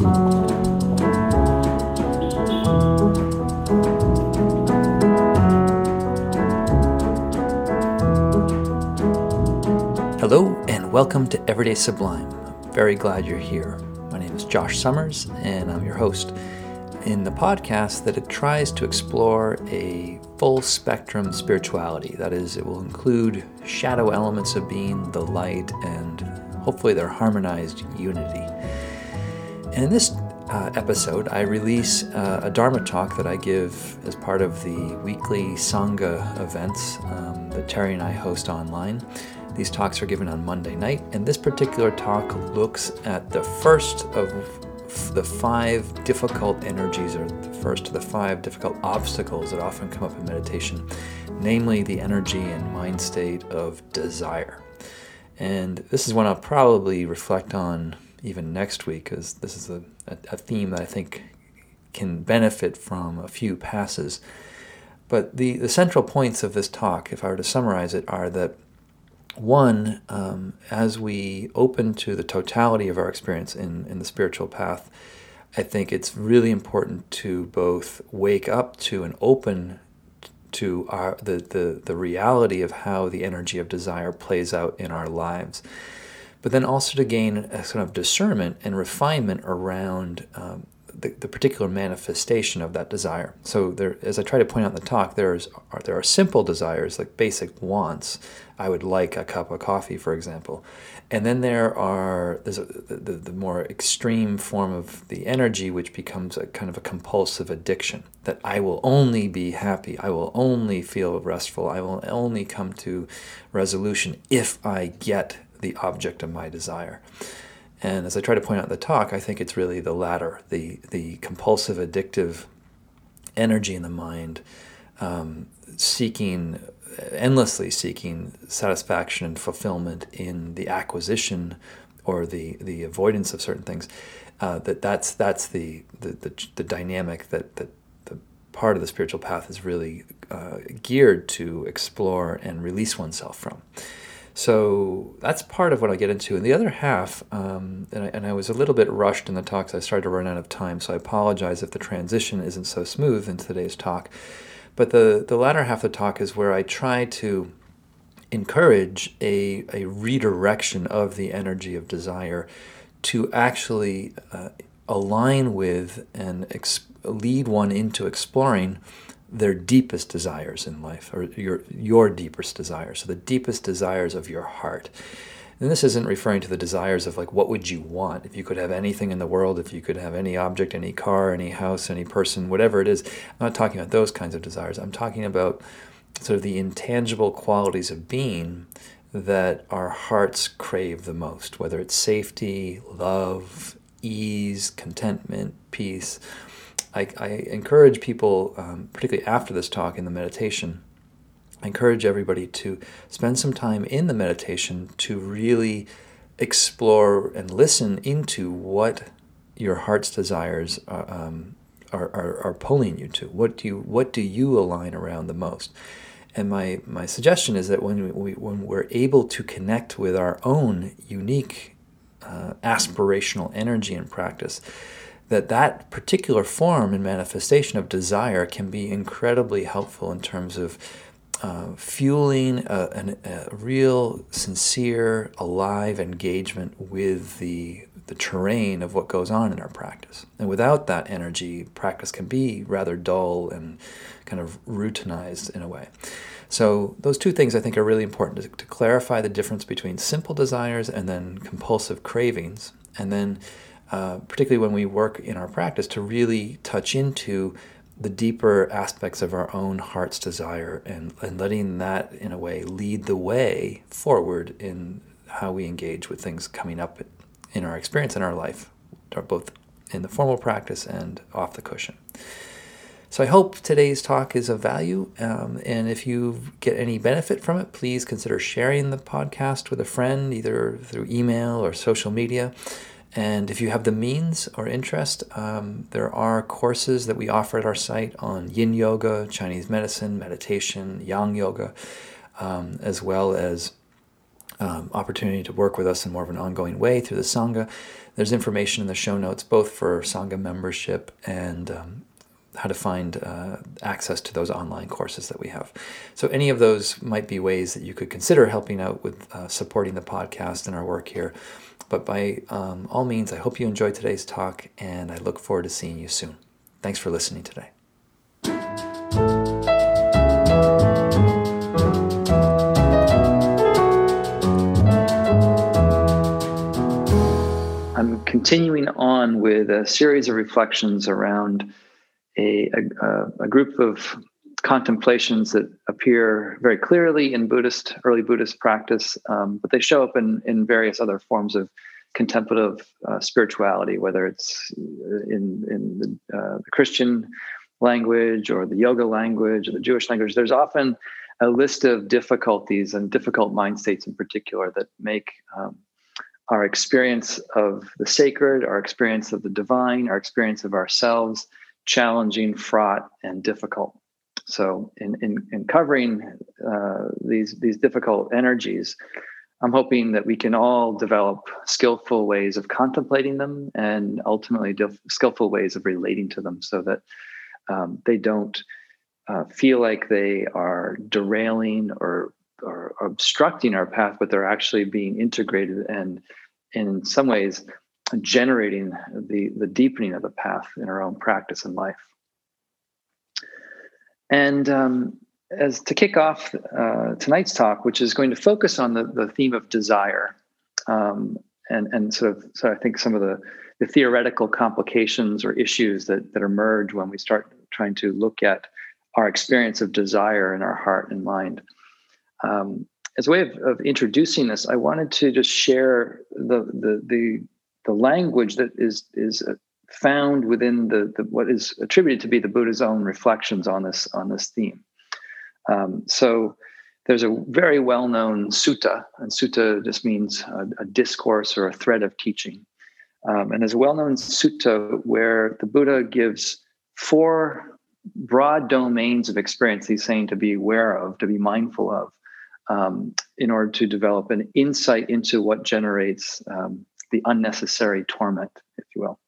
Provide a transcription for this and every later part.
Hello, and welcome to Everyday Sublime. I'm very glad you're here. My name is Josh Summers, and I'm your host in the podcast that it tries to explore a full spectrum spirituality. That is, it will include shadow elements of being, the light, and hopefully their harmonized unity. And in this uh, episode, I release uh, a Dharma talk that I give as part of the weekly Sangha events um, that Terry and I host online. These talks are given on Monday night, and this particular talk looks at the first of the five difficult energies, or the first of the five difficult obstacles that often come up in meditation, namely the energy and mind state of desire. And this is one I'll probably reflect on even next week, because this is a, a, a theme that I think can benefit from a few passes. But the, the central points of this talk, if I were to summarize it, are that one, um, as we open to the totality of our experience in, in the spiritual path, I think it's really important to both wake up to and open to our, the, the, the reality of how the energy of desire plays out in our lives, but then also to gain a sort of discernment and refinement around um, the, the particular manifestation of that desire. So there, as I try to point out in the talk, there's are, there are simple desires like basic wants. I would like a cup of coffee, for example, and then there are there's a, the, the more extreme form of the energy, which becomes a kind of a compulsive addiction. That I will only be happy, I will only feel restful, I will only come to resolution if I get the object of my desire. And as I try to point out in the talk, I think it's really the latter, the, the compulsive, addictive energy in the mind, um, seeking, endlessly seeking satisfaction and fulfillment in the acquisition or the, the avoidance of certain things. Uh, that that's that's the, the, the, the dynamic that, that the part of the spiritual path is really uh, geared to explore and release oneself from. So that's part of what I get into. And the other half, um, and, I, and, I, was a little bit rushed in the talks, I started to run out of time, so I apologize if the transition isn't so smooth in today's talk. But the, the latter half of the talk is where I try to encourage a, a redirection of the energy of desire to actually uh, align with and ex- lead one into exploring their deepest desires in life, or your your deepest desires, so the deepest desires of your heart. And this isn't referring to the desires of like what would you want if you could have anything in the world, if you could have any object, any car, any house, any person, whatever it is. I'm not talking about those kinds of desires. I'm talking about sort of the intangible qualities of being that our hearts crave the most, whether it's safety, love, ease, contentment, peace I, I encourage people, um, particularly after this talk in the meditation, I encourage everybody to spend some time in the meditation to really explore and listen into what your heart's desires are, uh, um, are, are, are, pulling you to. What do you, what do you align around the most? And my, my suggestion is that when, we, when we're able to connect with our own unique uh, aspirational energy in practice, that that particular form and manifestation of desire can be incredibly helpful in terms of uh, fueling a, a, real, sincere, alive engagement with the the terrain of what goes on in our practice. And without that energy, practice can be rather dull and kind of routinized in a way. So those two things I think are really important to, to clarify the difference between simple desires and then compulsive cravings, and then uh, particularly when we work in our practice, to really touch into the deeper aspects of our own heart's desire and, and letting that, in a way, lead the way forward in how we engage with things coming up in our experience in our life, both in the formal practice and off the cushion. So I hope today's talk is of value. Um, and if you get any benefit from it, please consider sharing the podcast with a friend, either through email or social media. And if you have the means or interest, um, there are courses that we offer at our site on yin yoga, Chinese medicine, meditation, yang yoga, um, as well as um, opportunity to work with us in more of an ongoing way through the Sangha, there's information in the show notes both for Sangha membership and um, how to find uh, access to those online courses that we have. So, any of those might be ways that you could consider helping out with uh, supporting the podcast and our work here. But by um, all means, I hope you enjoyed today's talk and I look forward to seeing you soon. Thanks for listening today. I'm continuing on with a series of reflections around a, a, a, group of contemplations that appear very clearly in Buddhist, early Buddhist practice, um, but they show up in, in various other forms of contemplative uh, spirituality, whether it's in, in the, uh, the Christian language or the yoga language or the Jewish language. There's often a list of difficulties and difficult mind states in particular that make um, our experience of the sacred, our experience of the divine, our experience of ourselves challenging, fraught, and difficult. So, in in, in covering uh, these these difficult energies, I'm hoping that we can all develop skillful ways of contemplating them, and ultimately skillful ways of relating to them, so that um, they don't uh, feel like they are derailing or or obstructing our path, but they're actually being integrated and in some ways generating the, the deepening of the path in our own practice and life. And um, as to kick off uh, tonight's talk, which is going to focus on the, the theme of desire, um, and, and sort of, so I think some of the, the theoretical complications or issues that, that emerge when we start trying to look at our experience of desire in our heart and mind. Um, as a way of, of introducing this, I wanted to just share the, the, the the language that is is found within the, the what is attributed to be the Buddha's own reflections on this on this theme. Um, so there's a very well-known sutta, and sutta just means a, a discourse or a thread of teaching. Um, and there's a well-known sutta where the Buddha gives four broad domains of experience he's saying to be aware of, to be mindful of, um, in order to develop an insight into what generates um, the unnecessary torment, if you will.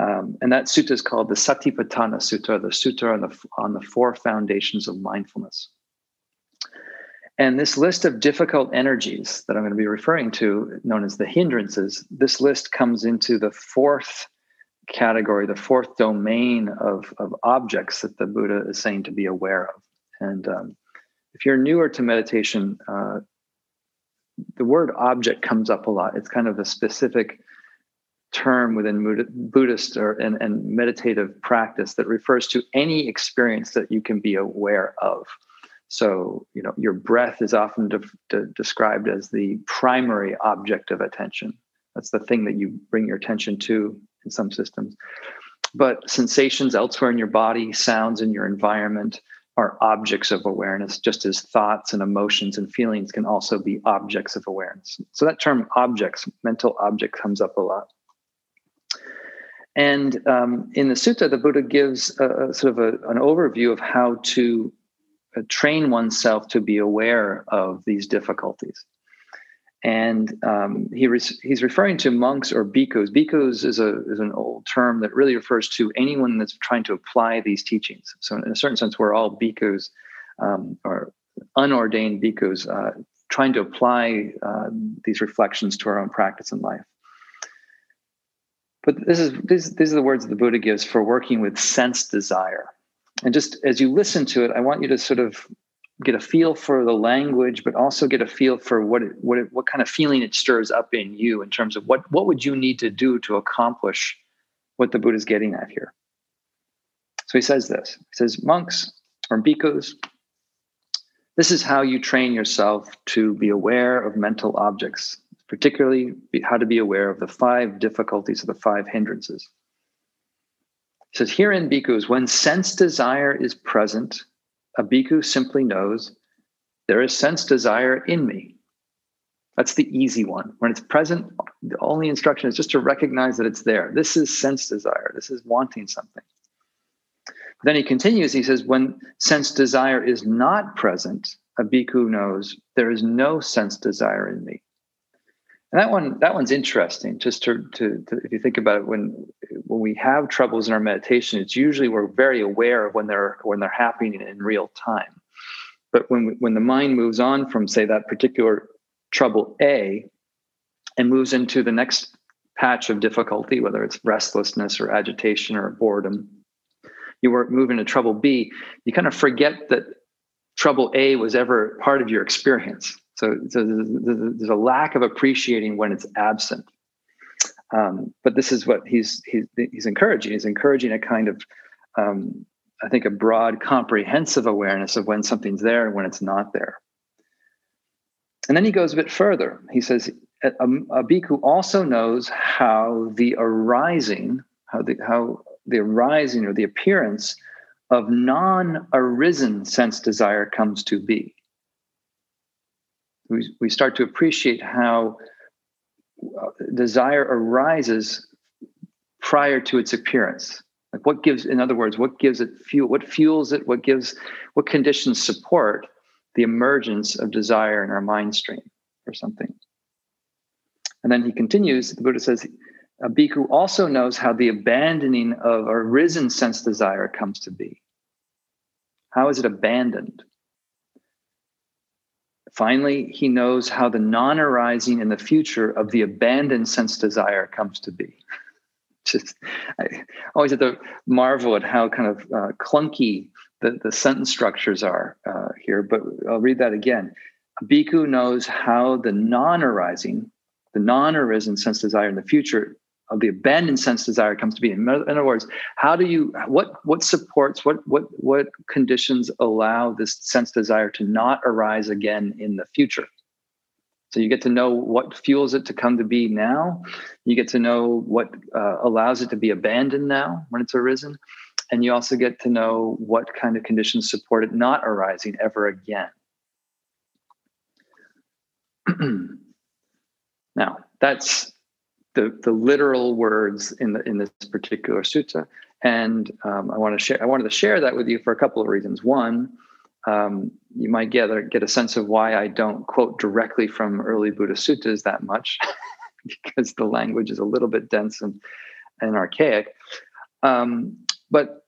Um, and that sutta is called the Satipatthana Sutta, the sutta on the, on the four foundations of mindfulness. And this list of difficult energies that I'm going to be referring to, known as the hindrances, this list comes into the fourth category, the fourth domain of, of objects that the Buddha is saying to be aware of. And um, if you're newer to meditation, uh, the word object comes up a lot. It's kind of a specific term within Buddhist or and, and meditative practice that refers to any experience that you can be aware of. So, you know, your breath is often de- de- described as the primary object of attention. That's the thing that you bring your attention to in some systems. But sensations elsewhere in your body, sounds in your environment, are objects of awareness, just as thoughts and emotions and feelings can also be objects of awareness. So that term objects, mental object, comes up a lot. And um, in the sutta, the Buddha gives a, a sort of a, an overview of how to uh, train oneself to be aware of these difficulties and um, he re- he's referring to monks or bhikkhus. Bhikkhus is a is an old term that really refers to anyone that's trying to apply these teachings. So, in a certain sense, we're all bhikkhus um, or unordained bhikkhus uh, trying to apply uh, these reflections to our own practice in life. But this is these, these are the words the Buddha gives for working with sense desire. And just as you listen to it, I want you to sort of get a feel for the language, but also get a feel for what it, what it, what kind of feeling it stirs up in you in terms of what what would you need to do to accomplish what the Buddha is getting at here. So he says this. He says, monks or bhikkhus, this is how you train yourself to be aware of mental objects, particularly how to be aware of the five difficulties of the five hindrances. He says, here in bhikkhus, when sense desire is present, a bhikkhu simply knows there is sense desire in me. That's the easy one. When it's present, the only instruction is just to recognize that it's there. This is sense desire. This is wanting something. Then he continues, he says, when sense desire is not present, a bhikkhu knows there is no sense desire in me. And that one, that one's interesting. Just to, to, to, if you think about it, when when we have troubles in our meditation, it's usually we're very aware of when they're when they're happening in real time. But when when the mind moves on from say that particular trouble A and moves into the next patch of difficulty, whether it's restlessness or agitation or boredom, you work move into trouble B, you kind of forget that trouble A was ever part of your experience. So, so there's a lack of appreciating when it's absent. Um, but this is what he's, he's he's encouraging. He's encouraging a kind of, um, I think, a broad, comprehensive awareness of when something's there and when it's not there. And then he goes a bit further. He says a, a bhikkhu also knows how the arising, how the how the arising or the appearance of non-arisen sense desire comes to be we, start to appreciate how uh, desire arises prior to its appearance. Like what gives in other words what gives it fuel what fuels it what gives what conditions support the emergence of desire in our mind stream or something? And then he continues the buddha says a bhikkhu also knows how the abandoning of arisen sense desire comes to be. How is it abandoned Finally, he knows how the non arising in the future of the abandoned sense desire comes to be. Just, I always have to marvel at how kind of uh, clunky the, the sentence structures are uh, here, but I'll read that again. Bhikkhu knows how the non arising, the non arisen sense desire in the future the abandoned sense desire comes to be. In other words, how do you what what supports what what what conditions allow this sense desire to not arise again in the future? So you get to know what fuels it to come to be now. You get to know what uh, allows it to be abandoned now when it's arisen, and you also get to know what kind of conditions support it not arising ever again. now that's the, the literal words in the in this particular sutta. And um, I want to share. I wanted to share that with you for a couple of reasons. One, um, you might get a, get a sense of why I don't quote directly from early Buddhist suttas that much, because the language is a little bit dense and and archaic. Um, but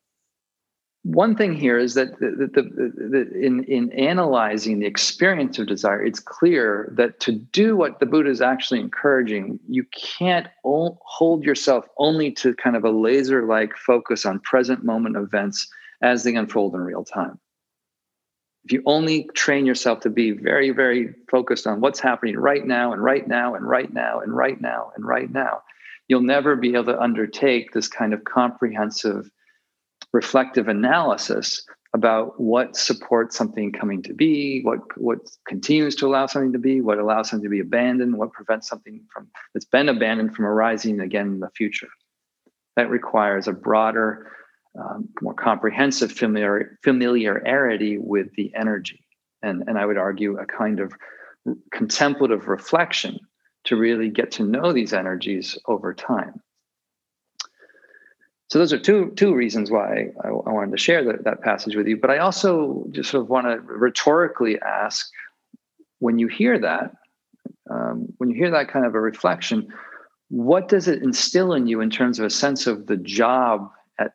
one thing here is that the, the, the, in, in analyzing the experience of desire, it's clear that to do what the Buddha is actually encouraging, you can't hold yourself only to kind of a laser like focus on present moment events as they unfold in real time. If you only train yourself to be very, very focused on what's happening right now and right now and right now and right now and right now, you'll never be able to undertake this kind of comprehensive reflective analysis about what supports something coming to be, what what continues to allow something to be, what allows something to be abandoned, what prevents something from that's been abandoned from arising again in the future. That requires a broader, um, more comprehensive familiar, familiarity with the energy, and and I would argue a kind of contemplative reflection to really get to know these energies over time. So those are two two reasons why I, I wanted to share that, that passage with you. But I also just sort of want to rhetorically ask, when you hear that, um, when you hear that kind of a reflection, what does it instill in you in terms of a sense of the job at,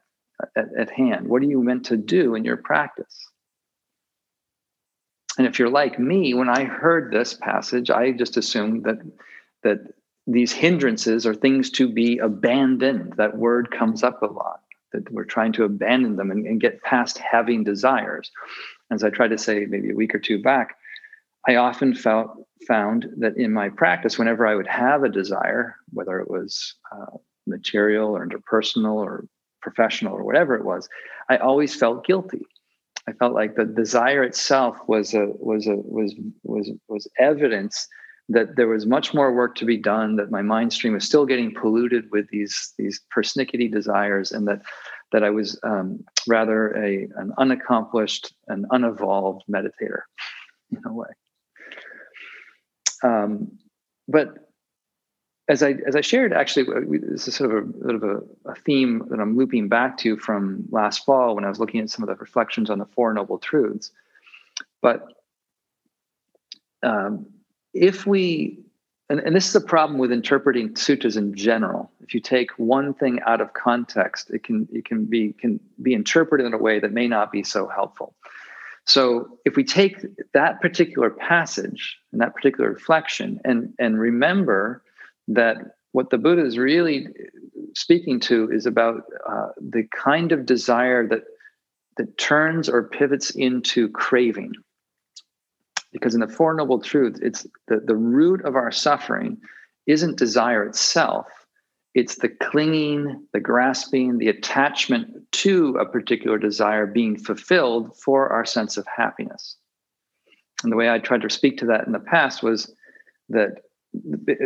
at, at hand? What are you meant to do in your practice? And if you're like me, when I heard this passage, I just assumed that that these hindrances are things to be abandoned. That word comes up a lot, that we're trying to abandon them and, and get past having desires. As I tried to say maybe a week or two back, I often felt found that in my practice, whenever I would have a desire, whether it was uh, material or interpersonal or professional or whatever it was, I always felt guilty. I felt like the desire itself was a was a was was was evidence that there was much more work to be done that my mind stream was still getting polluted with these these persnickety desires and that that i was um, rather a an unaccomplished and unevolved meditator in a way um, but as I as I shared, actually, this is sort of a bit of a, a, theme that I'm looping back to from last fall when I was looking at some of the reflections on the Four Noble Truths. But um, if we and, and, this is a problem with interpreting sutras in general. If you take one thing out of context, it can it can be can be interpreted in a way that may not be so helpful. So if we take that particular passage and that particular reflection and and remember that what the Buddha is really speaking to is about uh, the kind of desire that that turns or pivots into craving because in the Four Noble Truths, it's the, the root of our suffering isn't desire itself, it's the clinging, the grasping, the attachment to a particular desire being fulfilled for our sense of happiness. And the way I tried to speak to that in the past was that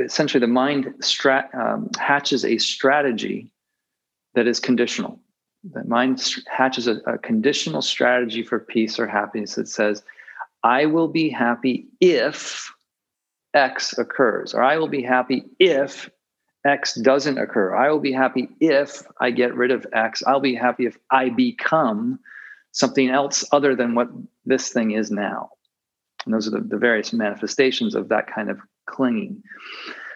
essentially the mind um, hatches a strategy that is conditional. The mind hatches a, a conditional strategy for peace or happiness that says, I will be happy if X occurs, or I will be happy if X doesn't occur. I will be happy if I get rid of X. I'll be happy if I become something else other than what this thing is now. And those are the, the various manifestations of that kind of clinging.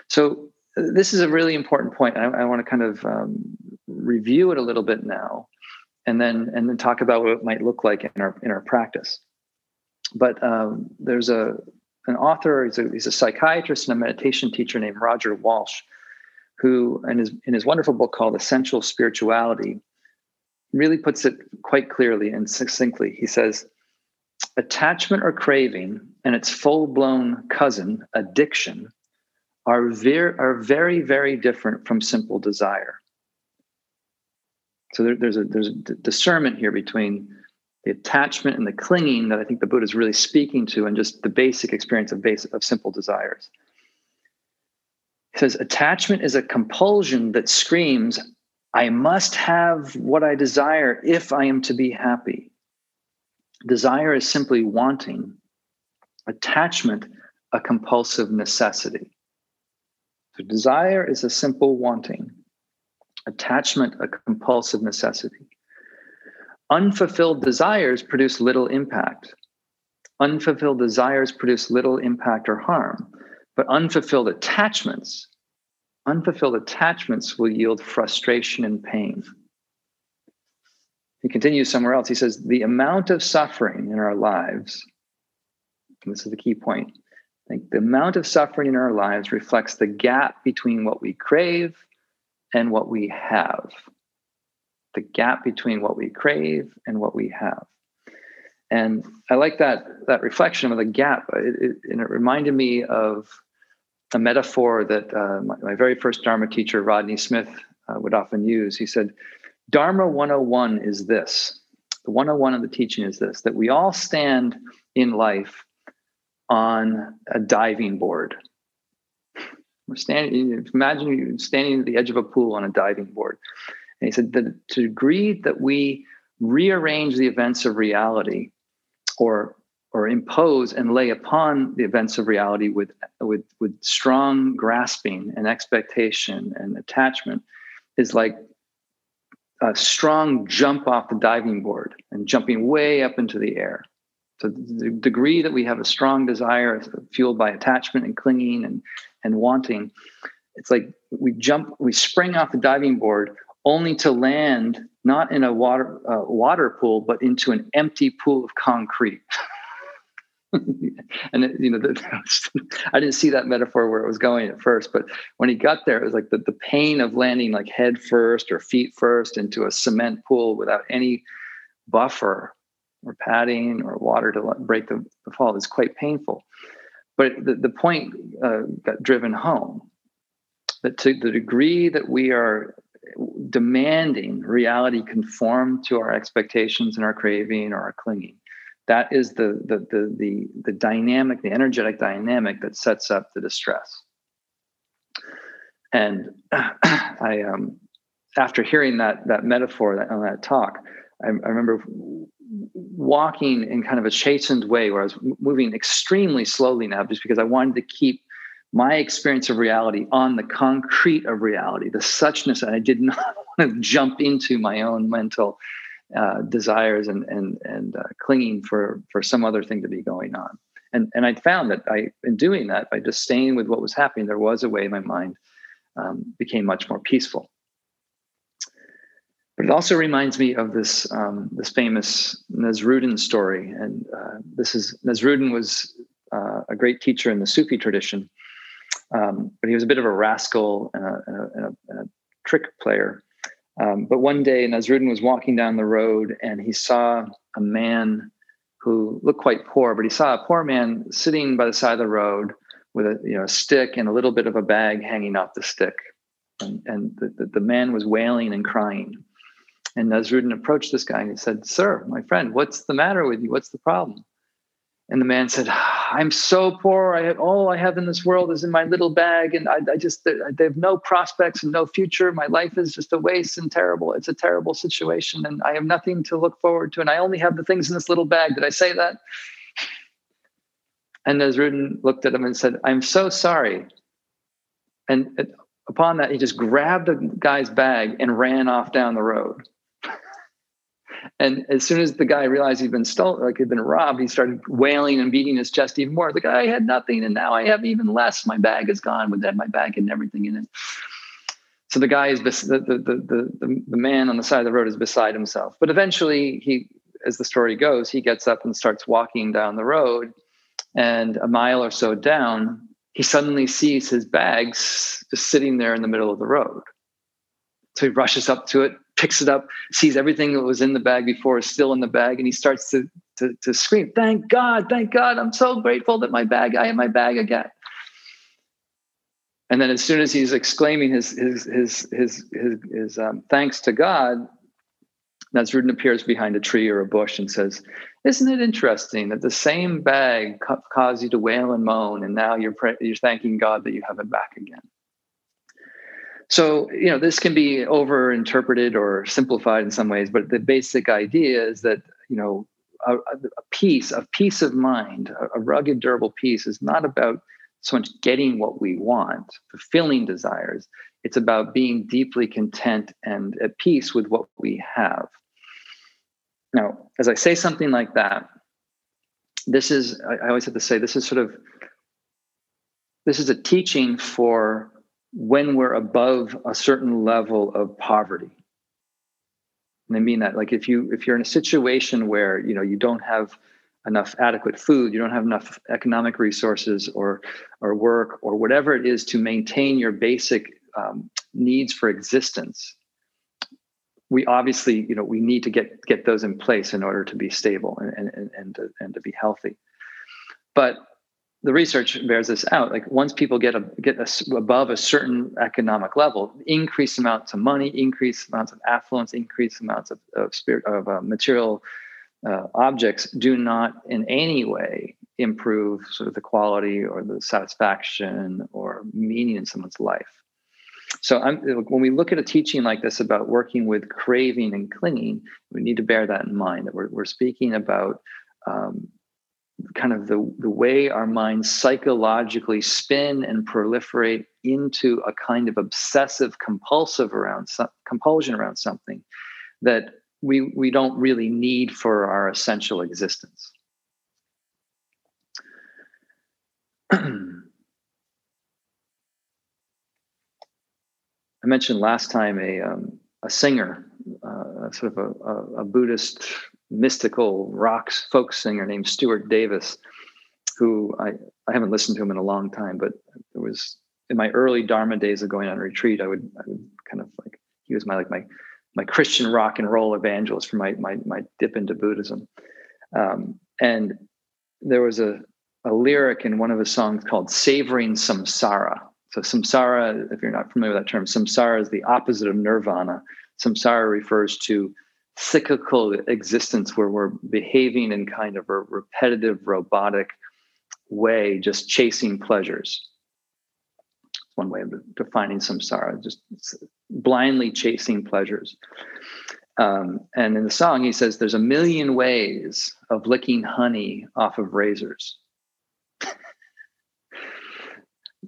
So, uh, this is a really important point. I, I want to kind of um, review it a little bit now, and then and then talk about what it might look like in our in our practice but um, there's a an author. He's a, he's a psychiatrist and a meditation teacher named Roger Walsh, who in his in his wonderful book called Essential Spirituality, really puts it quite clearly and succinctly. He says, attachment or craving and its full blown cousin, addiction, are very are very very different from simple desire. So there, there's a there's a discernment here between the attachment and the clinging that I think the Buddha is really speaking to, and just the basic experience of basic of simple desires. He says, attachment is a compulsion that screams, I must have what I desire if I am to be happy. Desire is simply wanting, attachment, a compulsive necessity. So, desire is a simple wanting, attachment, a compulsive necessity. Unfulfilled desires produce little impact. Unfulfilled desires produce little impact or harm, but unfulfilled attachments, unfulfilled attachments will yield frustration and pain. He continues somewhere else. He says, The amount of suffering in our lives, this is the key point. I think the amount of suffering in our lives reflects the gap between what we crave and what we have the gap between what we crave and what we have. And I like that that reflection of the gap. It, it, and it reminded me of a metaphor that uh, my, my, very first Dharma teacher, Rodney Smith, uh, would often use. He said, Dharma 101 is this. The 101 of the teaching is this that we all stand in life on a diving board. We're standing, imagine you standing at the edge of a pool on a diving board. And he said the degree that we rearrange the events of reality or or impose and lay upon the events of reality with with with strong grasping and expectation and attachment is like a strong jump off the diving board and jumping way up into the air. So the degree that we have a strong desire fueled by attachment and clinging and and wanting, it's like we jump, we spring off the diving board only to land not in a water uh, water pool, but into an empty pool of concrete. and it, you know, the, I didn't see that metaphor where it was going at first, but when he got there, it was like the, the pain of landing like head first or feet first into a cement pool without any buffer or padding or water to break the, the fall is quite painful. But the, the point uh, got driven home that to the degree that we are demanding reality conform to our expectations and our craving or our clinging. That is the, the the the the dynamic, the energetic dynamic that sets up the distress. And I, um, after hearing that that metaphor that, on that talk, I, I remember walking in kind of a chastened way, where I was moving extremely slowly now, just because I wanted to keep my experience of reality on the concrete of reality, the suchness, and I did not want to jump into my own mental uh, desires and and and uh, clinging for for some other thing to be going on. And, and I found that I, in doing that, by just staying with what was happening, there was a way my mind um, became much more peaceful. But it also reminds me of this um, this famous Nasruddin story, and uh, this is Nasruddin was uh, a great teacher in the Sufi tradition, um, but he was a bit of a rascal and a, and a, and a, and a trick player. Um, but one day, Nasruddin was walking down the road, and he saw a man who looked quite poor, but he saw a poor man sitting by the side of the road with a you know a stick and a little bit of a bag hanging off the stick, and, and the, the, the man was wailing and crying. And Nasruddin approached this guy and he said, Sir, my friend, what's the matter with you? What's the problem? And the man said, I'm so poor. I have, all I have in this world is in my little bag. And I, I just, they have no prospects and no future. My life is just a waste and terrible. It's a terrible situation. And I have nothing to look forward to. And I only have the things in this little bag. Did I say that? And as Nasruddin looked at him and said, I'm so sorry. And upon that, he just grabbed the guy's bag and ran off down the road. And as soon as the guy realized he'd been stolen, like he'd been robbed, he started wailing and beating his chest even more. The guy had nothing, and now I have even less. My bag is gone with that my bag and everything in it. So the guy is the, the, the, the, the man on the side of the road is beside himself. But eventually, he, as the story goes, he gets up and starts walking down the road. And a mile or so down, he suddenly sees his bags just sitting there in the middle of the road. So he rushes up to it, picks it up, sees everything that was in the bag before is still in the bag, and he starts to, to, to scream, Thank God, thank God, I'm so grateful that my bag, I have my bag again. And then as soon as he's exclaiming his his his his his, his um, thanks to God, Nasruddin appears behind a tree or a bush and says, "Isn't it interesting that the same bag caused you to wail and moan, and now you're you're thanking God that you have it back again?" So, you know, this can be over interpreted or simplified in some ways, but the basic idea is that, you know, a, a peace, a peace of mind, a, a rugged, durable peace is not about so much getting what we want, fulfilling desires. It's about being deeply content and at peace with what we have. Now, as I say something like that, this is, I always have to say, this is sort of, this is a teaching for when we're above a certain level of poverty. And i mean that like if you if you're in a situation where you know you don't have enough adequate food you don't have enough economic resources or or work or whatever it is to maintain your basic um, needs for existence we obviously you know we need to get get those in place in order to be stable and and and to, and to be healthy. But the research bears this out. Like once people get a, get a, above a certain economic level, increased amounts of money, increased amounts of affluence, increased amounts of, of spirit of uh, material uh, objects do not in any way improve sort of the quality or the satisfaction or meaning in someone's life. So I'm, when we look at a teaching like this about working with craving and clinging, we need to bear that in mind that we're, we're speaking about um, kind of the, the way our minds psychologically spin and proliferate into a kind of obsessive compulsive around some, compulsion around something that we we don't really need for our essential existence. I mentioned last time a um, a singer, uh, sort of a, a, a Buddhist mystical rock folk singer named Stuart Davis, who I, I haven't listened to him in a long time, but it was in my early Dharma days of going on retreat, I would I would kind of like he was my like my my Christian rock and roll evangelist for my my my dip into Buddhism. Um, and there was a a lyric in one of his songs called Savoring Samsara. So samsara, if you're not familiar with that term, samsara is the opposite of nirvana. Samsara refers to cyclical existence where we're behaving in kind of a repetitive, robotic way, just chasing pleasures. One way of defining samsara, just blindly chasing pleasures. Um, and in the song, he says, There's a million ways of licking honey off of razors. a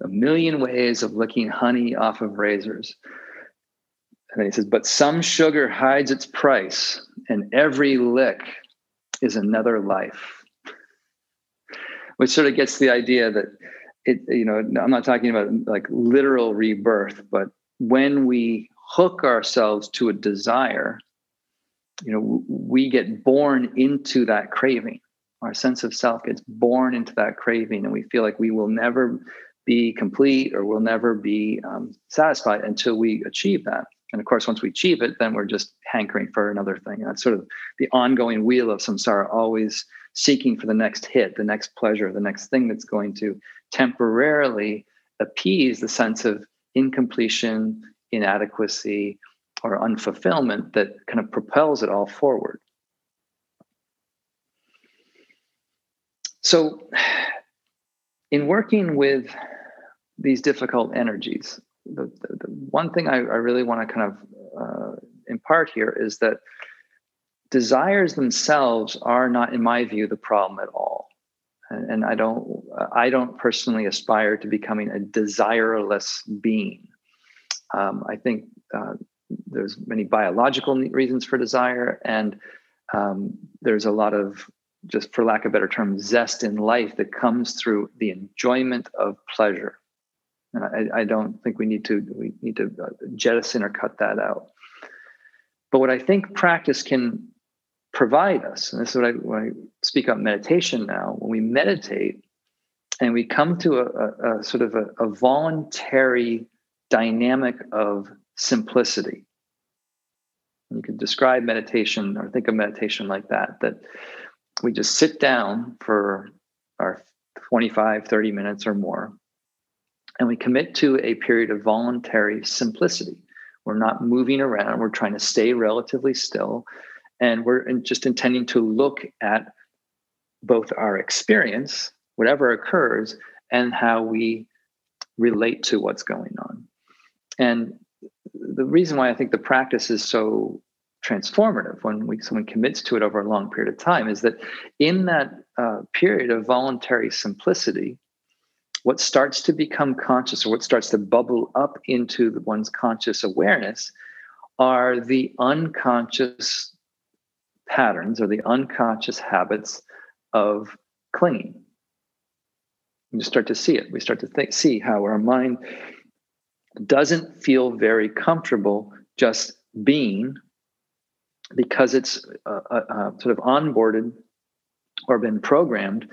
million ways of licking honey off of razors. And then he says, But some sugar hides its price, and every lick is another life. which sort of gets the idea that it, you know, I'm not talking about like literal rebirth, but when we hook ourselves to a desire, you know, we get born into that craving. Our sense of self gets born into that craving, and we feel like we will never be complete or we'll never be um, satisfied until we achieve that. And of course, once we achieve it, then we're just hankering for another thing. That's sort of the ongoing wheel of samsara, always seeking for the next hit, the next pleasure, the next thing that's going to temporarily appease the sense of incompletion, inadequacy, or unfulfillment that kind of propels it all forward. So, in working with these difficult energies, the, the, one thing I, I really want to kind of uh, impart here is that desires themselves are not, in my view, the problem at all. And, and I don't, I don't personally aspire to becoming a desireless being. Um, I think uh, there's many biological reasons for desire, and um, there's a lot of just for lack of a better term, zest in life that comes through the enjoyment of pleasure. I, I don't think we need to we need to uh, jettison or cut that out. But what I think practice can provide us, and this is what I when I speak about meditation now, when we meditate and we come to a, a, a sort of a, a voluntary dynamic of simplicity. You could describe meditation or think of meditation like that, that we just sit down for our 25, 30 minutes or more, and we commit to a period of voluntary simplicity. We're not moving around, we're trying to stay relatively still, and we're just intending to look at both our experience, whatever occurs, and how we relate to what's going on. And the reason why I think the practice is so transformative when we, someone commits to it over a long period of time is that in that uh, period of voluntary simplicity, what starts to become conscious or what starts to bubble up into the one's conscious awareness are the unconscious patterns or the unconscious habits of clinging. We start to see it. We start to see how our mind doesn't feel very comfortable just being because it's uh, uh, uh, sort of onboarded or been programmed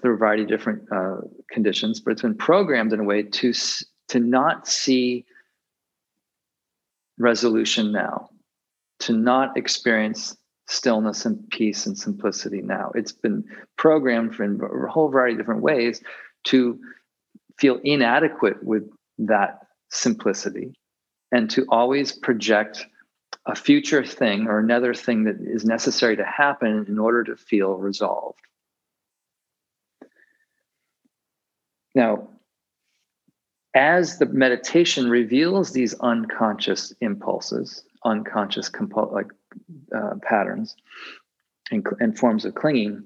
through a variety of different uh, conditions, but it's been programmed in a way to to not see resolution now, to not experience stillness and peace and simplicity now. It's been programmed in a whole variety of different ways to feel inadequate with that simplicity and to always project a future thing or another thing that is necessary to happen in order to feel resolved. Now, as the meditation reveals these unconscious impulses, unconscious compul- like uh, patterns and, and forms of clinging,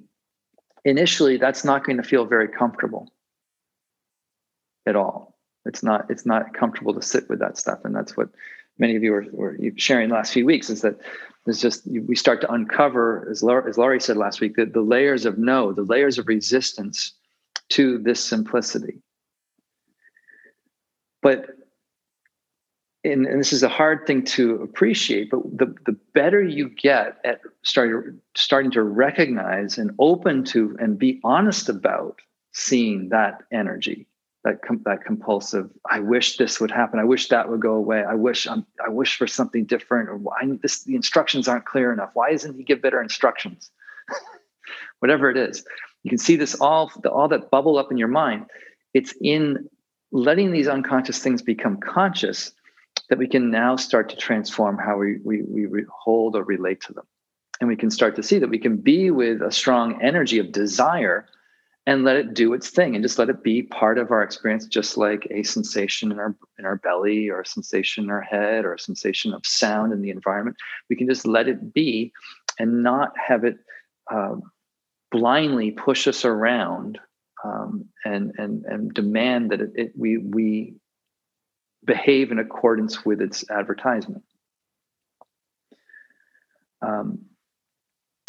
initially that's not going to feel very comfortable at all. It's not. It's not comfortable to sit with that stuff, and that's what many of you were, were sharing the last few weeks is that there's just we start to uncover as Laurie, as Laurie said last week that the layers of no the layers of resistance to this simplicity. But and, and this is a hard thing to appreciate but the, the better you get at starting starting to recognize and open to and be honest about seeing that energy that com- that compulsive i wish this would happen. I wish that would go away. I wish I'm, i wish for something different. Or why this the instructions aren't clear enough. Why doesn't he give better instructions? Whatever it is you can see this all all that bubble up in your mind. It's in letting these unconscious things become conscious that we can now start to transform how we, we, we hold or relate to them. And we can start to see that we can be with a strong energy of desire and let it do its thing and just let it be part of our experience just like a sensation in our in our belly or a sensation in our head or a sensation of sound in the environment. We can just let it be and not have it uh, blindly push us around um, and and and demand that it, it, we we behave in accordance with its advertisement um,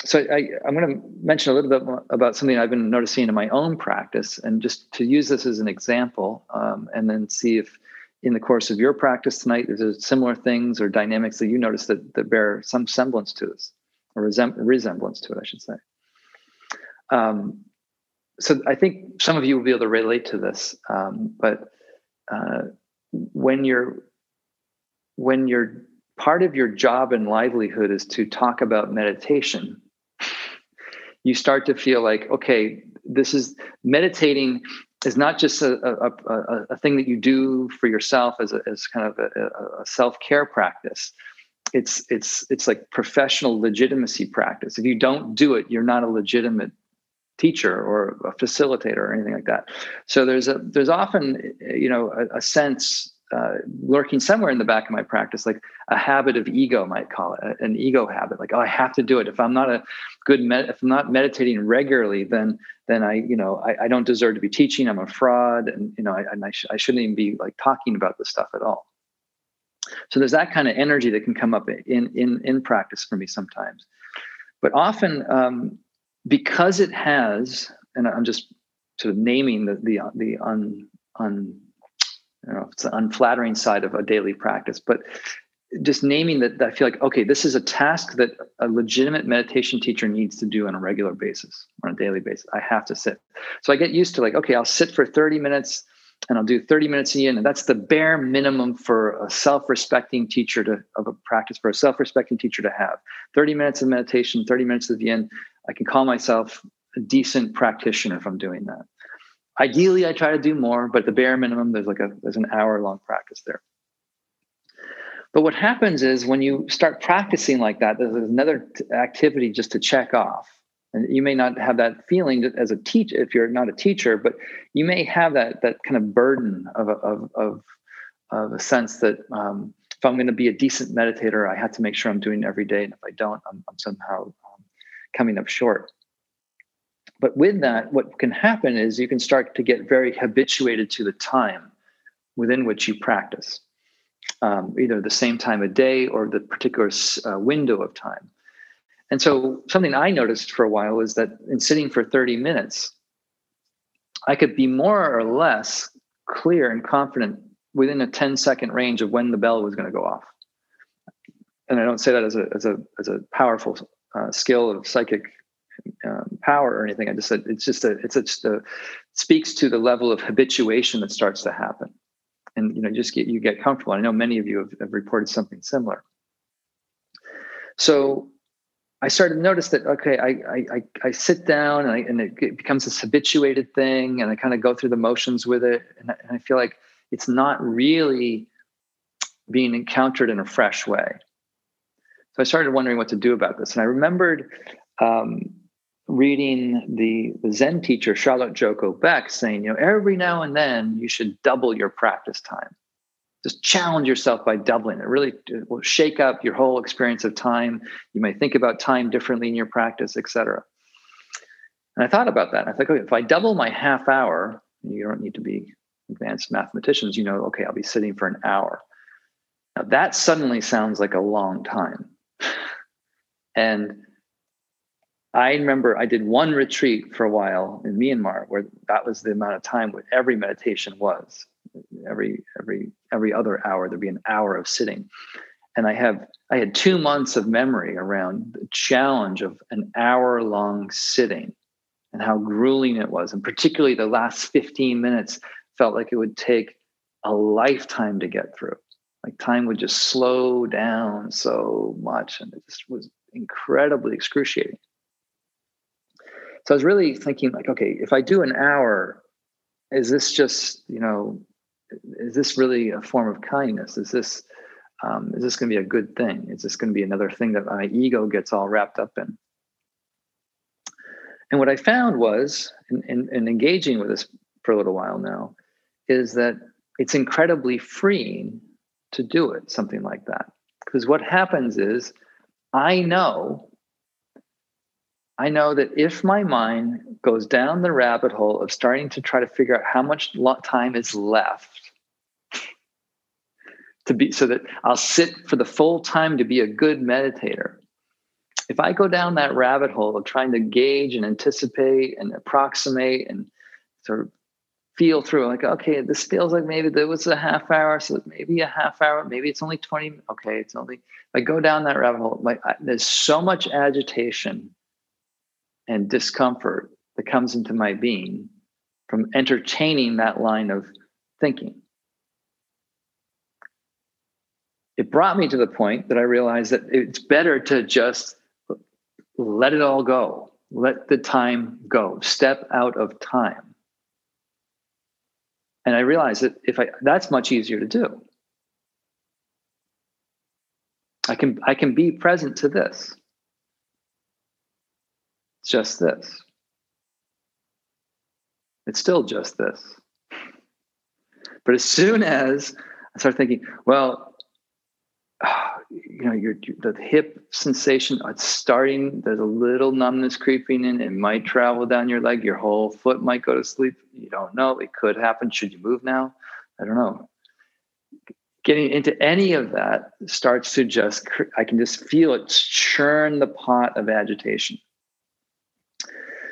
so I, am going to mention a little bit about something I've been noticing in my own practice, and just to use this as an example, um, and then see if in the course of your practice tonight, there's similar things or dynamics that you notice that, that bear some semblance to this, or resem- resemblance to it, I should say. Um, so I think some of you will be able to relate to this, um, but uh, when you're when you're part of your job and livelihood is to talk about meditation, you start to feel like, okay, this is meditating is not just a, a, a, a thing that you do for yourself as, a, as kind of a, self-care practice. It's it's it's like professional legitimacy practice. If you don't do it, you're not a legitimate teacher or a facilitator or anything like that. So there's a there's often you know a, a sense uh, lurking somewhere in the back of my practice, like a habit of ego, might call it an ego habit. Like, oh, I have to do it. If I'm not a good, med- if I'm not meditating regularly, then then I, you know, I, I don't deserve to be teaching. I'm a fraud, and you know, I, I, sh- I shouldn't even be like talking about this stuff at all. So there's that kind of energy that can come up in in in practice for me sometimes, but often um, because it has, and I'm just sort of naming the the the un un don't know it's the unflattering side of a daily practice, but just naming that, I feel like, okay, this is a task that a legitimate meditation teacher needs to do on a regular basis, on a daily basis. I have to sit. So I get used to like, okay, I'll sit for 30 minutes and I'll do 30 minutes in, and that's the bare minimum for a self-respecting teacher to of a practice for a self-respecting teacher to have. 30 minutes of meditation, 30 minutes of end. I can call myself a decent practitioner if I'm doing that. Ideally, I try to do more, but the bare minimum, there's like a there's an hour long practice there. But what happens is when you start practicing like that, there's another activity just to check off. And you may not have that feeling as a teacher if you're not a teacher, but you may have that that kind of burden of of of, of a sense that um, if I'm going to be a decent meditator, I have to make sure I'm doing it every day, and if I don't, I'm, I'm somehow coming up short. But with that, what can happen is you can start to get very habituated to the time within which you practice, um, either the same time of day or the particular uh, window of time. And so, something I noticed for a while is that in sitting for 30 minutes, I could be more or less clear and confident within a 10 second range of when the bell was going to go off. And I don't say that as a, as a, as a powerful uh, skill of psychic um, power or anything. I just said it's just a it's just a speaks to the level of habituation that starts to happen, and you know just get you get comfortable. I know many of you have, have reported something similar. So I started to notice that okay, I I I sit down and, I, and it becomes this habituated thing, and I kind of go through the motions with it, and I, and I feel like it's not really being encountered in a fresh way. So I started wondering what to do about this, and I remembered um, reading the, the Zen teacher Charlotte Joko Beck saying, you know, every now and then you should double your practice time. Just challenge yourself by doubling it. Really it will shake up your whole experience of time. You may think about time differently in your practice, etc. And I thought about that. I thought, okay, if I double my half hour, you don't need to be advanced mathematicians. You know, okay, I'll be sitting for an hour. Now that suddenly sounds like a long time. and I remember I did one retreat for a while in Myanmar where that was the amount of time where every meditation was. Every every every other hour there'd be an hour of sitting. And I have I had two months of memory around the challenge of an hour long sitting and how grueling it was. And particularly the last 15 minutes felt like it would take a lifetime to get through. Like time would just slow down so much. And it just was incredibly excruciating. So I was really thinking, like, okay, if I do an hour, is this just, you know, is this really a form of kindness? Is this um, is this going to be a good thing? Is this going to be another thing that my ego gets all wrapped up in? And what I found was, in, in, in engaging with this for a little while now, is that it's incredibly freeing to do it, something like that. Because what happens is, I know I know that if my mind goes down the rabbit hole of starting to try to figure out how much time is left to be so that I'll sit for the full time to be a good meditator. if I go down that rabbit hole of trying to gauge and anticipate and approximate and sort of feel through like okay this feels like maybe there was a half hour so maybe a half hour maybe it's only 20 okay it's only i go down that rabbit hole like I, there's so much agitation and discomfort that comes into my being from entertaining that line of thinking. It brought me to the point that i realized that it's better to just let it all go let the time go step out of time and I realized that if I that's much easier to do. I can I can be present to this. It's just this. It's still just this. But as soon as I start thinking, well, you know, your, the hip sensation, it's starting, there's a little numbness creeping in. It might travel down your leg. Your whole foot might go to sleep. You don't know. It could happen. Should you move now? I don't know. Getting into any of that starts to just, I can just feel it churn the pot of agitation.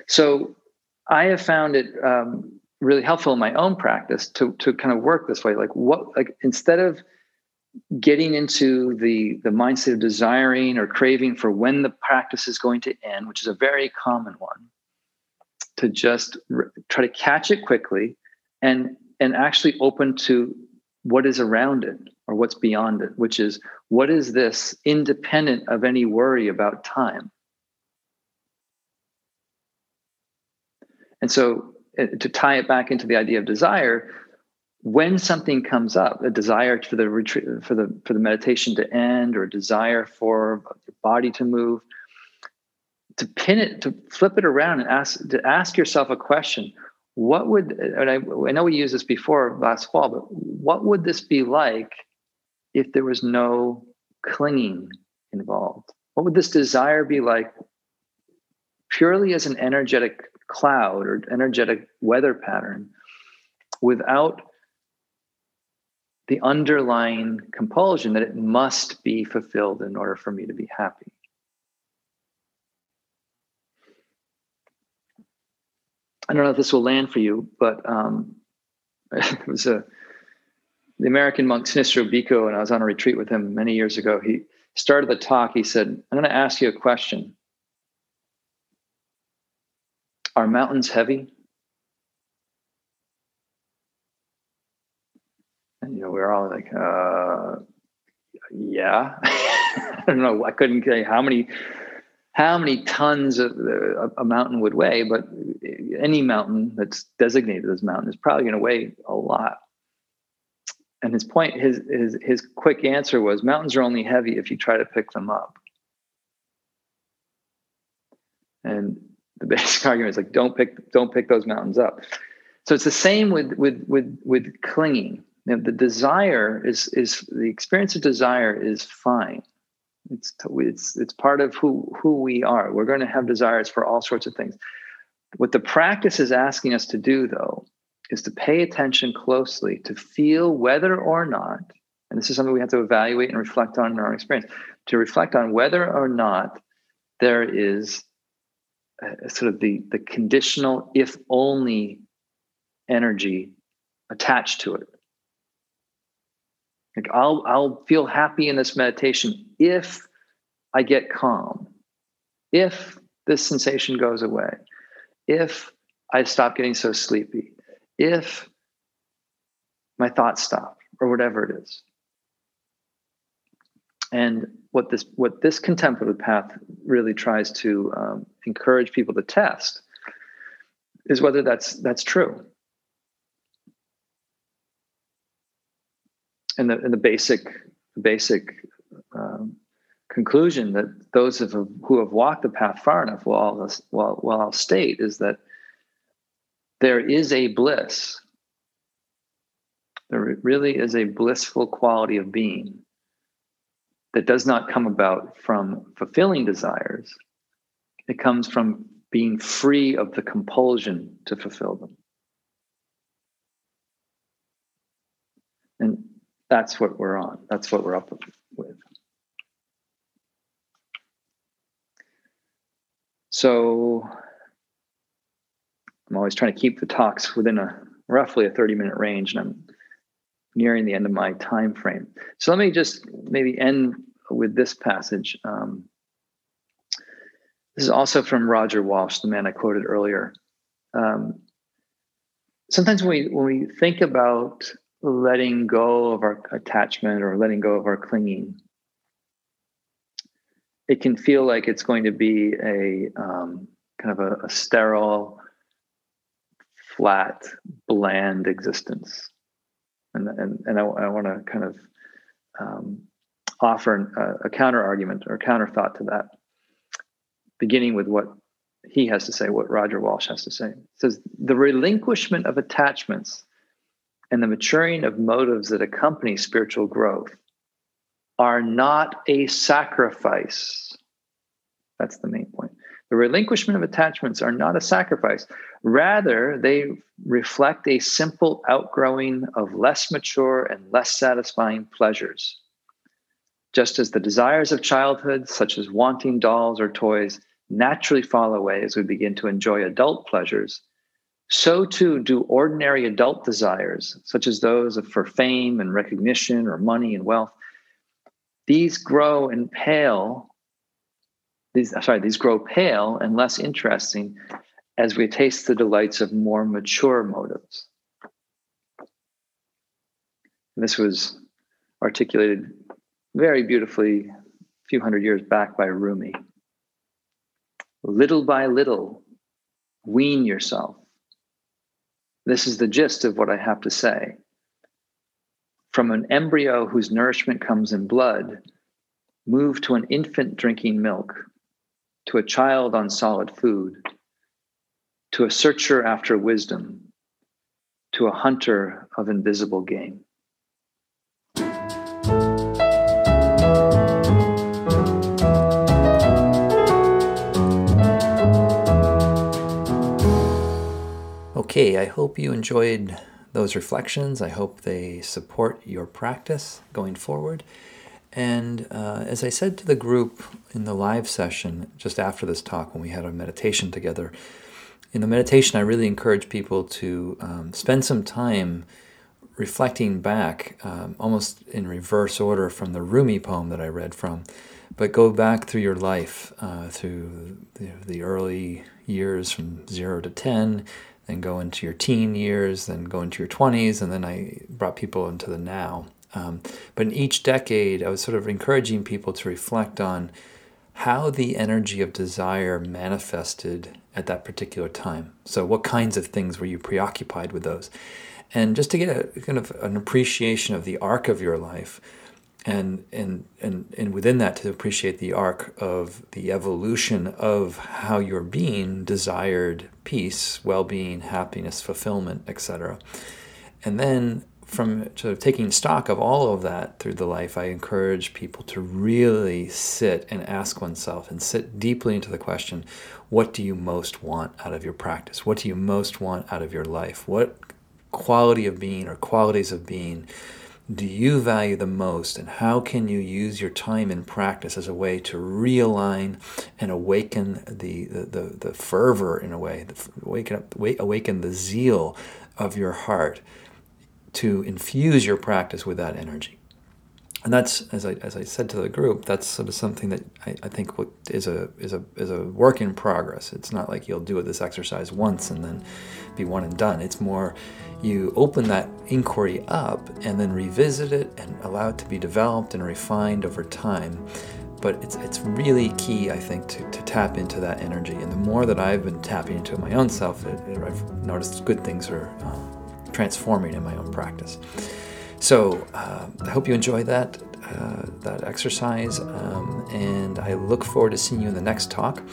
So I have found it um, really helpful in my own practice to, to kind of work this way. Like, what, like, instead of, getting into the the mindset of desiring or craving for when the practice is going to end which is a very common one to just try to catch it quickly and and actually open to what is around it or what's beyond it which is what is this independent of any worry about time? And so uh, to tie it back into the idea of desire when something comes up a desire for the retreat for the for the meditation to end or a desire for your body to move to pin it to flip it around and ask to ask yourself a question. What would and I, I know we used this before last fall but what would this be like if there was no clinging involved? What would this desire be like purely as an energetic cloud or energetic weather pattern without the underlying compulsion that it must be fulfilled in order for me to be happy. I don't know if this will land for you, but um, it was a the American monk Thanissaro Bhikkhu, and I was on a retreat with him many years ago. He started the talk. He said, "I'm going to ask you a question. Are mountains heavy?" And, you know, we are all like, uh, yeah. I don't know. I couldn't you how many how many tons of uh, a mountain would weigh, but any mountain that's designated as mountain is probably going to weigh a lot. And his point, his his his quick answer was, mountains are only heavy if you try to pick them up. And the basic argument is like, don't pick don't pick those mountains up. So it's the same with with with with clinging the desire is is the experience of desire is fine. It's it's it's part of who who we are. We're going to have desires for all sorts of things. What the practice is asking us to do, though, is to pay attention closely to feel whether or not, and this is something we have to evaluate and reflect on in our experience, to reflect on whether or not there is a, sort of the the conditional if only energy attached to it like I'll I'll feel happy in this meditation if I get calm, if this sensation goes away, if I stop getting so sleepy, if my thoughts stop, or whatever it is. And what this what this contemplative path really tries to um, encourage people to test is whether that's that's true. And the, and the basic basic um, conclusion that those of who have walked the path far enough will all will, will all state is that there is a bliss. There really is a blissful quality of being that does not come about from fulfilling desires. It comes from being free of the compulsion to fulfill them. And that's what we're on. That's what we're up with. So I'm always trying to keep the talks within a roughly a 30 minute range, and I'm nearing the end of my time frame. So let me just maybe end with this passage. Um, this is also from Roger Walsh, the man I quoted earlier. Um, sometimes when we when we think about letting go of our attachment or letting go of our clinging, it can feel like it's going to be a um, kind of a, a sterile, flat, bland existence. And, and, and I, I want to kind of um, offer a, a counter argument or counter thought to that, beginning with what he has to say, what Roger Walsh has to say. It says the relinquishment of attachments and the maturing of motives that accompany spiritual growth are not a sacrifice. That's the main point. The relinquishment of attachments are not a sacrifice. Rather, they reflect a simple outgrowing of less mature and less satisfying pleasures. Just as the desires of childhood, such as wanting dolls or toys, naturally fall away as we begin to enjoy adult pleasures, so too do ordinary adult desires, such as those for fame and recognition or money and wealth. These grow and pale. These uh, sorry, these grow pale and less interesting as we taste the delights of more mature motives. this was articulated very beautifully a few hundred years back by Rumi. Little by little, wean yourself this is the gist of what I have to say. From an embryo whose nourishment comes in blood, move to an infant drinking milk, to a child on solid food, to a searcher after wisdom, to a hunter of invisible game. Okay, I hope you enjoyed those reflections. I hope they support your practice going forward. And uh, as I said to the group in the live session just after this talk, when we had our meditation together, in the meditation, I really encourage people to um, spend some time reflecting back, um, almost in reverse order from the Rumi poem that I read from, but go back through your life, uh, through the, early years from zero to 10, then go into your teen years, then go into your 20s, and then I brought people into the now. Um, but in each decade, I was sort of encouraging people to reflect on how the energy of desire manifested at that particular time. So, what kinds of things were you preoccupied with those? And just to get a kind of an appreciation of the arc of your life, and and and and within that to appreciate the arc of the evolution of how your being desired peace well-being happiness fulfillment etc and then from sort of taking stock of all of that through the life i encourage people to really sit and ask oneself and sit deeply into the question what do you most want out of your practice? What do you most want out of your life? What quality of being or qualities of being do you value the most, and how can you use your time in practice as a way to realign and awaken the, the, the, the fervor in a way, awaken, up, awaken the zeal of your heart to infuse your practice with that energy? And that's as I, as I said to the group that's sort of something that I, I think is a is a is a work in progress. It's not like you'll do this exercise once and then be one and done. It's more you open that inquiry up and then revisit it and allow it to be developed and refined over time. But it's it's really key I think to, to tap into that energy. And the more that I've been tapping into my own self it, it, I've noticed good things are uh, transforming in my own practice so uh, I hope you enjoy that uh, that exercise, um, and I look forward to seeing you in the next talk.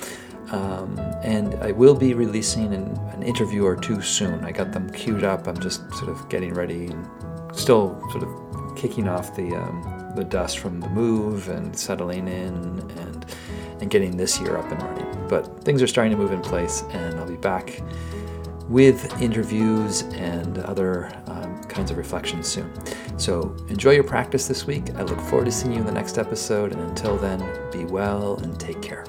Um, and I will be releasing an, an, interview or two soon. I got them queued up. I'm just sort of getting ready and still sort of kicking off the um, the dust from the move and settling in and and getting this year up and running. But things are starting to move in place, and I'll be back with interviews and other kinds of reflections soon. So enjoy your practice this week. I look forward to seeing you in the next episode. And until then, be well and take care.